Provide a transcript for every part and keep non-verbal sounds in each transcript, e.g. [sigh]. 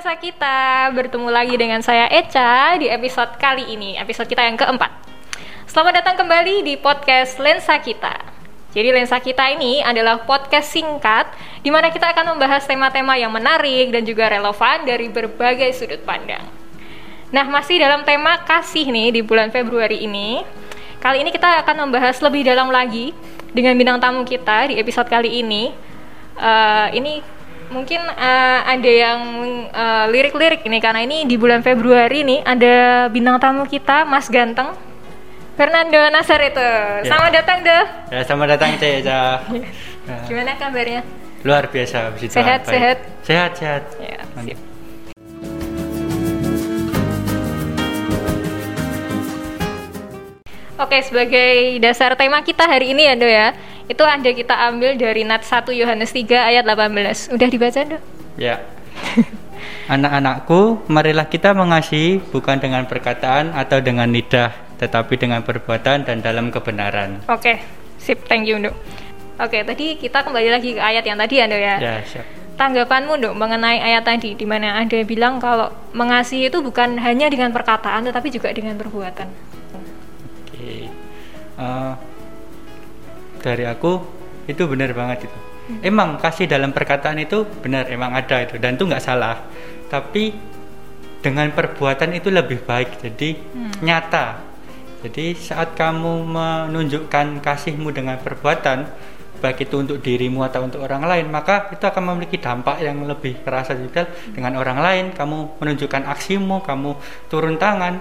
lensa kita, bertemu lagi dengan saya Eca di episode kali ini, episode kita yang keempat. Selamat datang kembali di podcast Lensa Kita. Jadi lensa kita ini adalah podcast singkat di mana kita akan membahas tema-tema yang menarik dan juga relevan dari berbagai sudut pandang. Nah, masih dalam tema kasih nih di bulan Februari ini. Kali ini kita akan membahas lebih dalam lagi dengan bintang tamu kita di episode kali ini. Uh, ini mungkin uh, ada yang uh, lirik-lirik ini karena ini di bulan Februari nih ada bintang tamu kita Mas Ganteng Fernando Nasar itu. Ya. Selamat datang deh. Ya, selamat datang Cek. [laughs] ya. Gimana kabarnya? Luar biasa. Sehat, sehat. Sehat, sehat. Ya, sip. Oke, sebagai dasar tema kita hari ini ya, Do ya. Itu ada kita ambil dari Nat 1 Yohanes 3 ayat 18. Udah dibaca, Do? Ya. Anak-anakku, marilah kita mengasihi bukan dengan perkataan atau dengan lidah, tetapi dengan perbuatan dan dalam kebenaran. Oke, sip, thank you, Nduk. Oke, tadi kita kembali lagi ke ayat yang tadi, ya, Nduk ya. Ya, siap. Tanggapanmu, Nduk, mengenai ayat tadi, di mana ada bilang kalau mengasihi itu bukan hanya dengan perkataan, tetapi juga dengan perbuatan. Oke, uh, dari aku itu benar banget itu. Hmm. Emang kasih dalam perkataan itu benar, emang ada itu, dan itu nggak salah. Tapi dengan perbuatan itu lebih baik, jadi hmm. nyata jadi saat kamu menunjukkan kasihmu dengan perbuatan, baik itu untuk dirimu atau untuk orang lain, maka itu akan memiliki dampak yang lebih terasa juga dengan orang lain. Kamu menunjukkan aksimu, kamu turun tangan.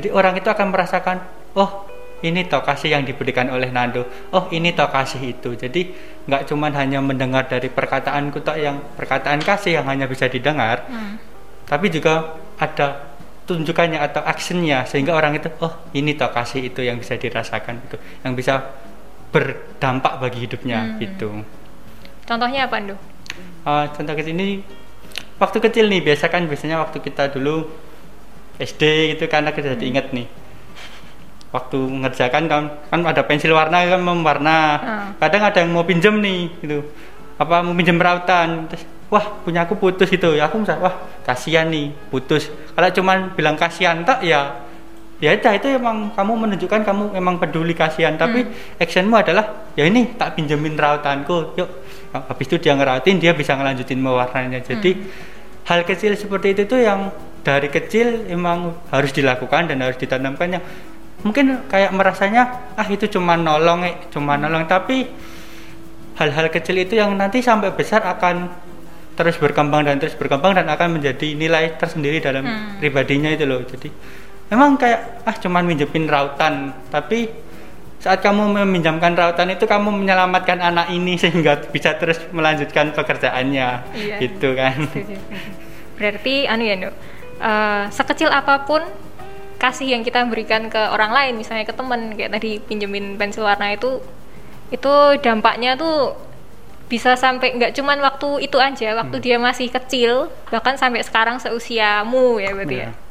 Jadi orang itu akan merasakan, oh ini toh kasih yang diberikan oleh Nando. Oh ini toh kasih itu. Jadi nggak cuma hanya mendengar dari perkataanku toh yang perkataan kasih yang hanya bisa didengar, hmm. tapi juga ada tunjukannya atau actionnya sehingga orang itu oh ini toh kasih itu yang bisa dirasakan itu yang bisa berdampak bagi hidupnya hmm. gitu contohnya apa Ndo? Uh, contoh kecil ini waktu kecil nih biasa kan biasanya waktu kita dulu SD gitu karena kita jadi hmm. inget nih waktu ngerjakan kan kan ada pensil warna kan mewarna. Hmm. kadang ada yang mau pinjem nih gitu. Apa mau pinjem rautan. Terus wah punya aku putus itu ya aku misalnya wah kasihan nih putus. Kalau cuman bilang kasihan tak ya ya itu itu emang kamu menunjukkan kamu emang peduli kasihan. Tapi hmm. actionmu adalah ya ini tak pinjemin rautanku. Yuk. Habis itu dia ngerautin dia bisa ngelanjutin mewarnanya. Jadi hmm. hal kecil seperti itu tuh yang dari kecil emang harus dilakukan dan harus ditanamkan yang mungkin kayak merasanya ah itu cuma nolong eh cuma nolong. Tapi hal-hal kecil itu yang nanti sampai besar akan terus berkembang dan terus berkembang dan akan menjadi nilai tersendiri dalam hmm. pribadinya itu loh. Jadi memang kayak ah cuman minjemin rautan. Tapi saat kamu meminjamkan rautan itu kamu menyelamatkan anak ini sehingga bisa terus melanjutkan pekerjaannya. Iya. gitu kan. Berarti anu ya Nuk uh, sekecil apa pun kasih yang kita berikan ke orang lain misalnya ke teman kayak tadi pinjemin pensil warna itu itu dampaknya tuh bisa sampai nggak cuman waktu itu aja waktu hmm. dia masih kecil bahkan sampai sekarang seusiamu ya berarti ya. ya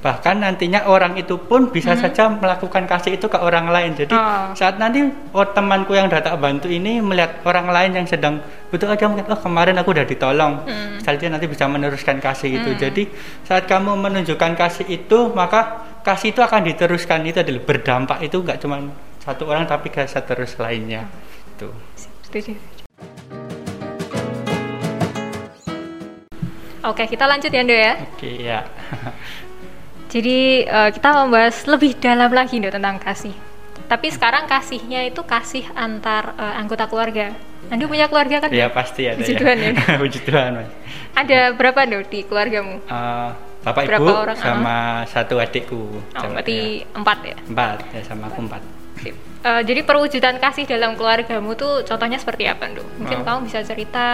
bahkan nantinya orang itu pun bisa hmm. saja melakukan kasih itu ke orang lain jadi oh. saat nanti oh, temanku yang datang bantu ini melihat orang lain yang sedang butuh aja mungkin oh kemarin aku udah ditolong hmm. misalnya nanti bisa meneruskan kasih itu hmm. jadi saat kamu menunjukkan kasih itu maka kasih itu akan diteruskan itu adalah berdampak itu nggak cuma satu orang tapi ke terus lainnya itu Oke, kita lanjut ya, Ndo ya. Oke, ya. [laughs] Jadi uh, kita membahas lebih dalam lagi Ndo tentang kasih. Tapi sekarang kasihnya itu kasih antar uh, anggota keluarga. Anda punya keluarga kan? Iya pasti ada. Puji Tuhan ya. [laughs] Puji Tuhan mas. Ada berapa Ndo di keluargamu? Uh, bapak berapa ibu orang sama uh? satu adikku. Oh, berarti ya. empat ya? Empat ya sama aku empat. Uh, jadi perwujudan kasih dalam keluargamu tuh contohnya seperti apa, Nduk? Mungkin oh. kamu bisa cerita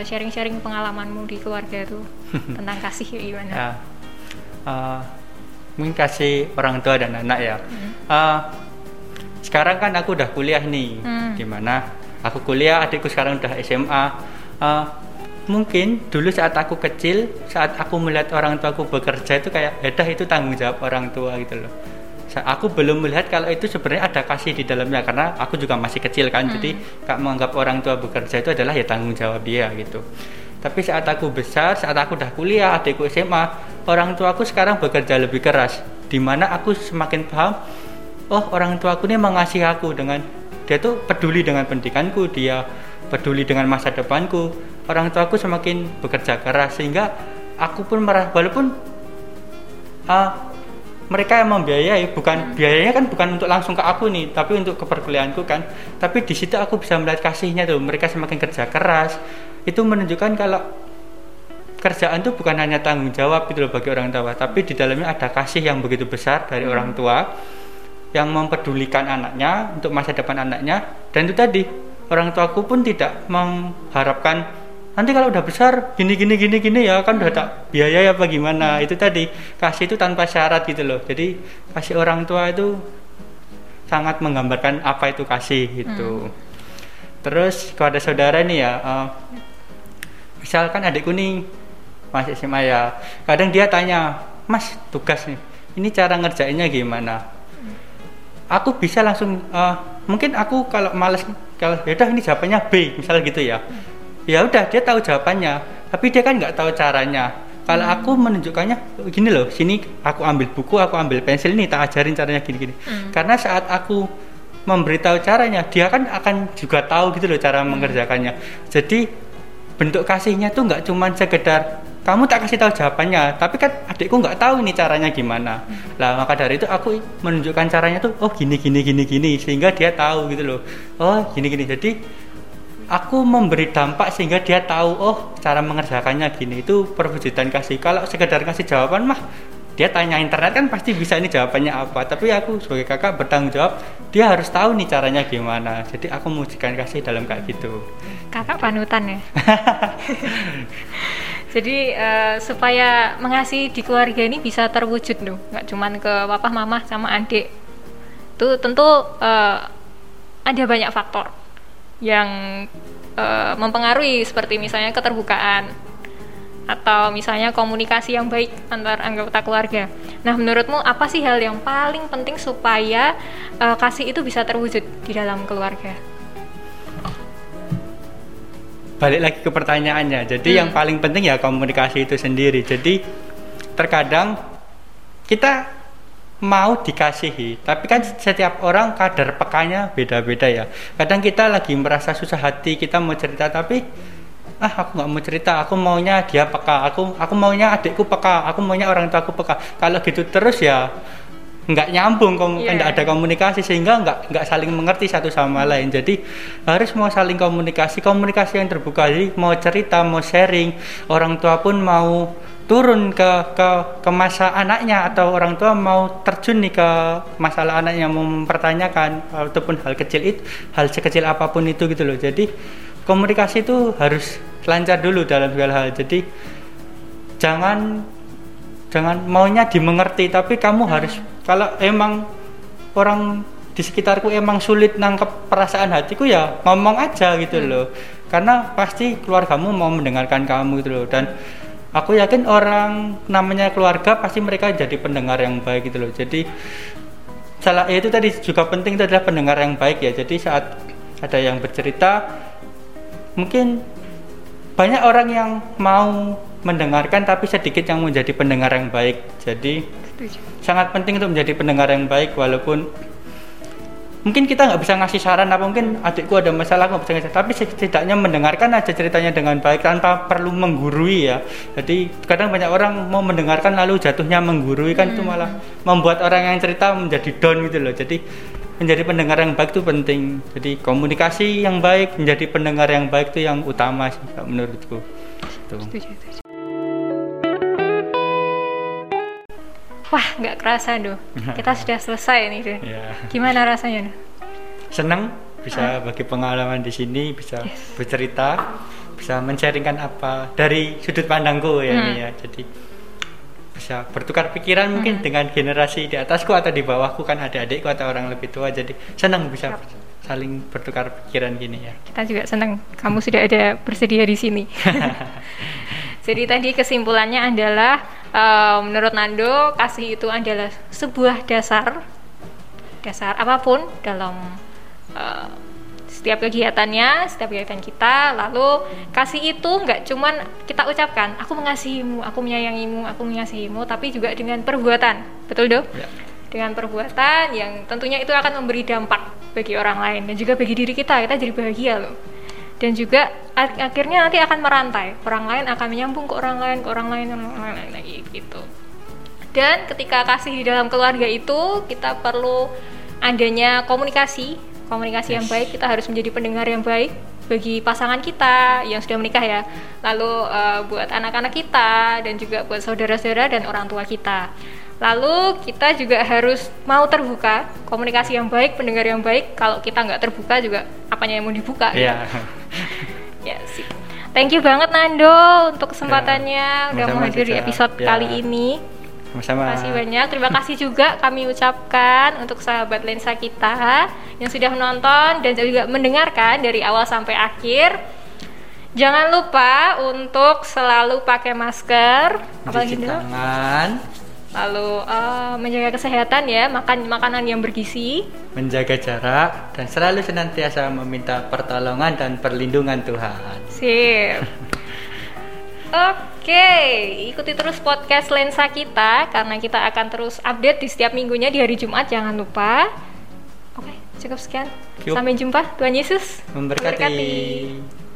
sharing-sharing pengalamanmu di keluarga tuh [laughs] tentang kasih ya gimana? Ya. Uh, mungkin kasih orang tua dan anak ya. Hmm. Uh, sekarang kan aku udah kuliah nih, hmm. di mana aku kuliah, adikku sekarang udah SMA. Uh, mungkin dulu saat aku kecil, saat aku melihat orang tua aku bekerja itu kayak, ya itu tanggung jawab orang tua gitu loh aku belum melihat kalau itu sebenarnya ada kasih di dalamnya karena aku juga masih kecil kan hmm. jadi kak menganggap orang tua bekerja itu adalah ya tanggung jawab dia gitu tapi saat aku besar saat aku udah kuliah adikku SMA orang tuaku sekarang bekerja lebih keras. Di mana aku semakin paham oh orang tuaku ini mengasihi aku dengan dia tuh peduli dengan pendidikanku dia peduli dengan masa depanku. Orang tuaku semakin bekerja keras sehingga aku pun merasa walaupun uh, mereka yang membiayai bukan biayanya kan bukan untuk langsung ke aku nih tapi untuk ke perkuliahanku kan. Tapi di situ aku bisa melihat kasihnya tuh mereka semakin kerja keras. Itu menunjukkan kalau kerjaan itu bukan hanya tanggung jawab gitu loh bagi orang tua tapi di dalamnya ada kasih yang begitu besar dari hmm. orang tua yang mempedulikan anaknya untuk masa depan anaknya. Dan itu tadi orang tuaku pun tidak mengharapkan nanti kalau udah besar gini gini gini gini ya kan udah tak biaya ya apa gimana. Hmm. itu tadi kasih itu tanpa syarat gitu loh. Jadi kasih orang tua itu sangat menggambarkan apa itu kasih gitu. Hmm. terus kepada saudara nih ya uh, misalkan adikku nih masih SMA ya kadang dia tanya mas tugas nih ini cara ngerjainnya gimana? Aku bisa langsung uh, mungkin aku kalau males kalau ya udah ini jawabannya B misalnya gitu ya. Hmm ya udah dia tahu jawabannya tapi dia kan nggak tahu caranya kalau hmm. aku menunjukkannya gini loh sini aku ambil buku aku ambil pensil ini tak ajarin caranya gini-gini hmm. karena saat aku memberitahu caranya dia kan akan juga tahu gitu loh cara hmm. mengerjakannya jadi bentuk kasihnya tuh nggak cuma sekedar kamu tak kasih tahu jawabannya tapi kan adikku nggak tahu ini caranya gimana hmm. lah maka dari itu aku menunjukkan caranya tuh oh gini gini gini gini sehingga dia tahu gitu loh oh gini gini jadi aku memberi dampak sehingga dia tahu oh cara mengerjakannya gini itu perwujudan kasih. Kalau sekedar kasih jawaban mah dia tanya internet kan pasti bisa ini jawabannya apa. Tapi aku sebagai kakak bertanggung jawab dia harus tahu nih caranya gimana. Jadi aku mengujikan kasih dalam kayak gitu. Kakak panutan ya? [laughs] Jadi uh, supaya mengasihi di keluarga ini bisa terwujud loh. Nggak cuman ke papa mama sama adik. Itu tentu uh, ada banyak faktor yang uh, mempengaruhi seperti misalnya keterbukaan atau misalnya komunikasi yang baik antar anggota keluarga. Nah, menurutmu apa sih hal yang paling penting supaya uh, kasih itu bisa terwujud di dalam keluarga? Balik lagi ke pertanyaannya. Jadi hmm. yang paling penting ya komunikasi itu sendiri. Jadi terkadang kita mau dikasihi. Tapi kan setiap orang kadar pekanya beda-beda ya. Kadang kita lagi merasa susah hati kita mau cerita tapi ah aku nggak mau cerita aku maunya dia peka aku aku maunya adikku peka aku maunya orang tua aku peka. Kalau gitu terus ya nggak nyambung kom yeah. ada komunikasi sehingga nggak nggak saling mengerti satu sama lain. Jadi harus mau saling komunikasi. Komunikasi yang terbuka. Jadi mau cerita mau sharing orang tua pun mau turun ke ke ke masa anaknya atau orang tua mau terjun nih ke masalah anaknya mau mempertanyakan ataupun hal kecil itu hal sekecil apa pun itu gitu loh. Jadi komunikasi itu harus lancar dulu dalam segala hal. Jadi jangan jangan maunya dimengerti tapi kamu hmm. harus kalau emang orang di sekitarku emang sulit nangkep perasaan hatiku ya ngomong aja gitu hmm. loh. Karena pasti keluargamu mau mendengarkan kamu gitu loh. Dan aku yakin orang namanya keluarga pasti mereka jadi pendengar yang baik gitu loh. Jadi salah ya itu tadi juga penting itu adalah pendengar yang baik ya. Jadi saat ada yang bercerita mungkin banyak orang yang mau mendengarkan tapi sedikit yang menjadi pendengar yang baik. Jadi Setuju. sangat penting untuk menjadi pendengar yang baik walaupun mungkin kita nggak bisa ngasih saran apa mungkin adikku ada masalah nggak bisa ngasih tapi setidaknya mendengarkan aja ceritanya dengan baik tanpa perlu menggurui ya. Jadi kadang banyak orang mau mendengarkan lalu jatuhnya menggurui kan hmm. itu malah membuat orang yang cerita menjadi down gitu loh. Jadi menjadi pendengar yang baik itu penting. Jadi komunikasi yang baik menjadi pendengar yang baik itu yang utama sih menurutku. Itu. Wah, nggak kerasa doh. [laughs] Kita sudah selesai nih, doh. Yeah. Gimana rasanya, doh? Senang bisa bagi pengalaman di sini, bisa yes. bercerita, bisa mencaringkan apa dari sudut pandangku ya hmm. ini ya. Jadi bisa bertukar pikiran hmm. mungkin dengan generasi di atasku atau di bawahku kan ada adikku atau orang lebih tua. Jadi senang bisa saling bertukar pikiran gini ya. Kita juga senang kamu sudah ada bersedia di sini. [laughs] Jadi tadi kesimpulannya adalah uh, menurut Nando kasih itu adalah sebuah dasar dasar apa pun dalam uh, setiap kegiatannya, setiap kegiatan kita, lalu kasih itu nggak cuman kita ucapkan, aku mengasihimu, aku menyayangimu, aku mengasihimu, tapi juga dengan perbuatan, betul dong? Ya. Dengan perbuatan yang tentunya itu akan memberi dampak bagi orang lain dan juga bagi diri kita, kita jadi bahagia loh. Dan juga ak- akhirnya nanti akan merantai, orang lain akan menyambung ke orang lain, ke orang lain, ke orang lain lagi gitu. Dan ketika kasih di dalam keluarga itu kita perlu adanya komunikasi, komunikasi yang Yes. baik. Kita harus menjadi pendengar yang baik bagi pasangan kita yang sudah menikah ya. Lalu eh, buat anak-anak kita dan juga buat saudara-saudara dan orang tua kita. Lalu kita juga harus mau terbuka, komunikasi yang baik, pendengar yang baik. Kalau kita nggak terbuka juga apanya yang mau dibuka? Iya. Ya [laughs] sih. Thank you banget Nando untuk kesempatannya udah sama-sama, menghadiri Cica. episode Ya. kali ini. Sama-sama. Terima kasih banyak. Terima kasih juga kami ucapkan untuk sahabat lensa kita yang sudah menonton dan juga mendengarkan dari awal sampai akhir. Jangan lupa untuk selalu pakai masker, apalagi Cuci tangan, lalu eh, menjaga kesehatan ya, makan makanan yang bergizi. menjaga jarak, dan selalu senantiasa meminta pertolongan dan perlindungan Tuhan. Sip. [laughs] Oke, ikuti terus podcast lensa kita karena kita akan terus update di setiap minggunya di hari Jumat. Jangan lupa. Oke, cukup sekian. Yuk. Sampai jumpa. Tuhan Yesus Memberkati.